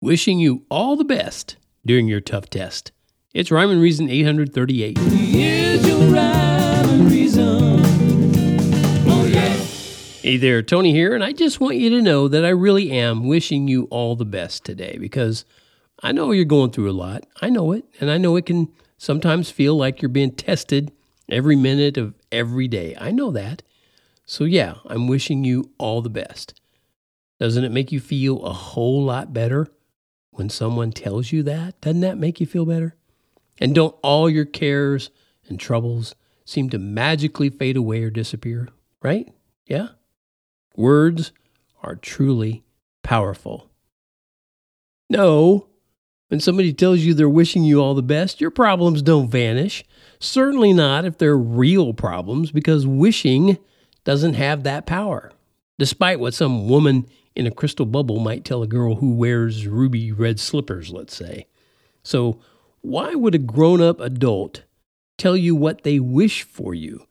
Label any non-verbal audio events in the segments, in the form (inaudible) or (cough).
wishing you all the best during your tough test. It's Rhyme and Reason 838. Here's your rhyme and reason. Oh, yeah. Hey there, Tony here, and I just want you to know that I really am wishing you all the best today because I know you're going through a lot. I know it, and I know it can sometimes feel like you're being tested every minute of every day. I know that. So, yeah, I'm wishing you all the best. Doesn't it make you feel a whole lot better when someone tells you that? Doesn't that make you feel better? And don't all your cares and troubles seem to magically fade away or disappear? Right? Yeah? Words are truly powerful. No, when somebody tells you they're wishing you all the best, your problems don't vanish. Certainly not if they're real problems, because wishing doesn't have that power. Despite what some woman in a crystal bubble might tell a girl who wears ruby red slippers, let's say. So, why would a grown up adult tell you what they wish for you,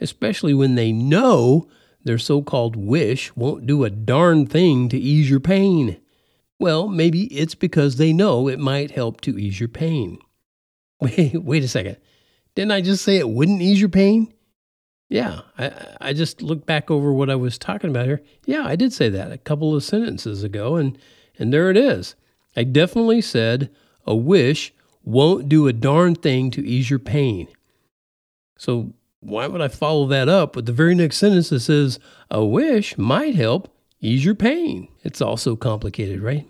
especially when they know their so called wish won't do a darn thing to ease your pain? Well, maybe it's because they know it might help to ease your pain. (laughs) Wait, wait a second. Didn't I just say it wouldn't ease your pain? Yeah, I, I just looked back over what I was talking about here. Yeah, I did say that a couple of sentences ago, and, and there it is. I definitely said a wish won't do a darn thing to ease your pain. So, why would I follow that up with the very next sentence that says a wish might help ease your pain? It's also complicated, right?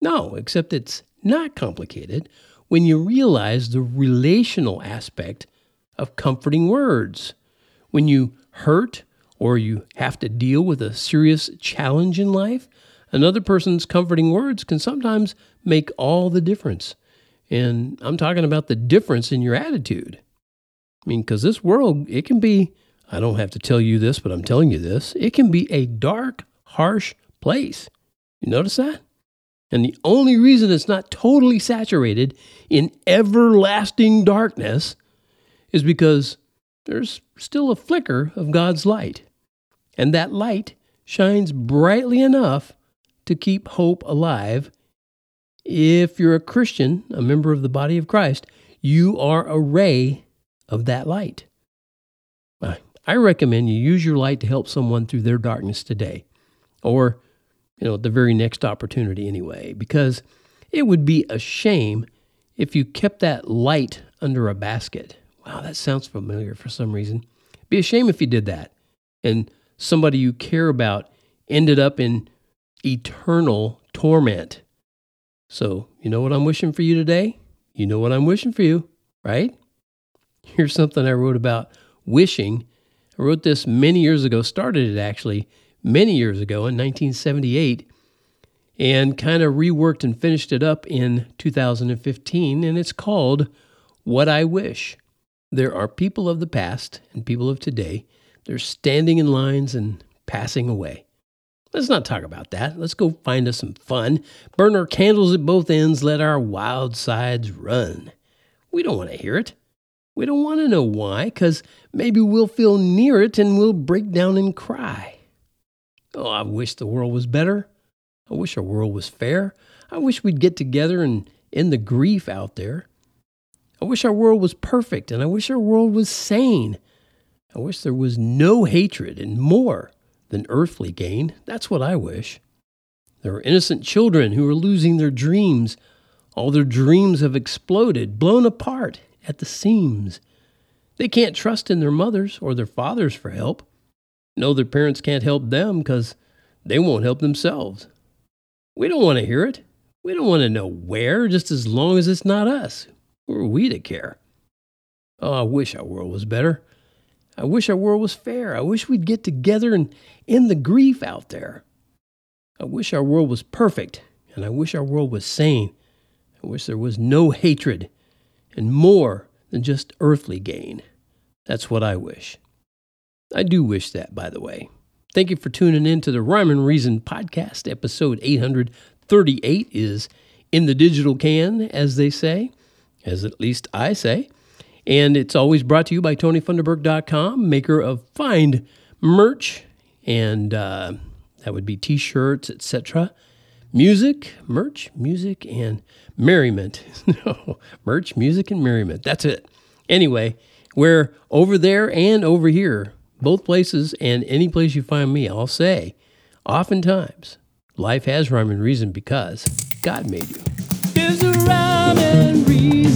No, except it's not complicated when you realize the relational aspect of comforting words when you hurt or you have to deal with a serious challenge in life, another person's comforting words can sometimes make all the difference. And I'm talking about the difference in your attitude. I mean, because this world, it can be, I don't have to tell you this, but I'm telling you this, it can be a dark, harsh place. You notice that? And the only reason it's not totally saturated in everlasting darkness is because there's still a flicker of God's light. And that light shines brightly enough to keep hope alive. If you're a Christian, a member of the body of Christ, you are a ray of that light. I recommend you use your light to help someone through their darkness today, or you know, at the very next opportunity anyway, because it would be a shame if you kept that light under a basket Wow, that sounds familiar for some reason. Be a shame if you did that and somebody you care about ended up in eternal torment. So, you know what I'm wishing for you today? You know what I'm wishing for you, right? Here's something I wrote about wishing. I wrote this many years ago, started it actually many years ago in 1978, and kind of reworked and finished it up in 2015. And it's called What I Wish. There are people of the past and people of today. They're standing in lines and passing away. Let's not talk about that. Let's go find us some fun. Burn our candles at both ends. Let our wild sides run. We don't want to hear it. We don't want to know why, because maybe we'll feel near it and we'll break down and cry. Oh, I wish the world was better. I wish our world was fair. I wish we'd get together and end the grief out there. I wish our world was perfect and I wish our world was sane. I wish there was no hatred and more than earthly gain. That's what I wish. There are innocent children who are losing their dreams. All their dreams have exploded, blown apart at the seams. They can't trust in their mothers or their fathers for help. No, their parents can't help them because they won't help themselves. We don't want to hear it. We don't want to know where, just as long as it's not us. Who are we to care? Oh, I wish our world was better. I wish our world was fair. I wish we'd get together and end the grief out there. I wish our world was perfect, and I wish our world was sane. I wish there was no hatred and more than just earthly gain. That's what I wish. I do wish that, by the way. Thank you for tuning in to the Rhyme and Reason podcast. Episode 838 is in the digital can, as they say as at least I say. And it's always brought to you by TonyFunderburk.com, maker of fine merch, and uh, that would be t shirts, etc. music, merch, music, and merriment. (laughs) no, merch, music, and merriment. That's it. Anyway, we're over there and over here, both places, and any place you find me, I'll say, oftentimes, life has rhyme and reason because God made you. There's a rhyme and reason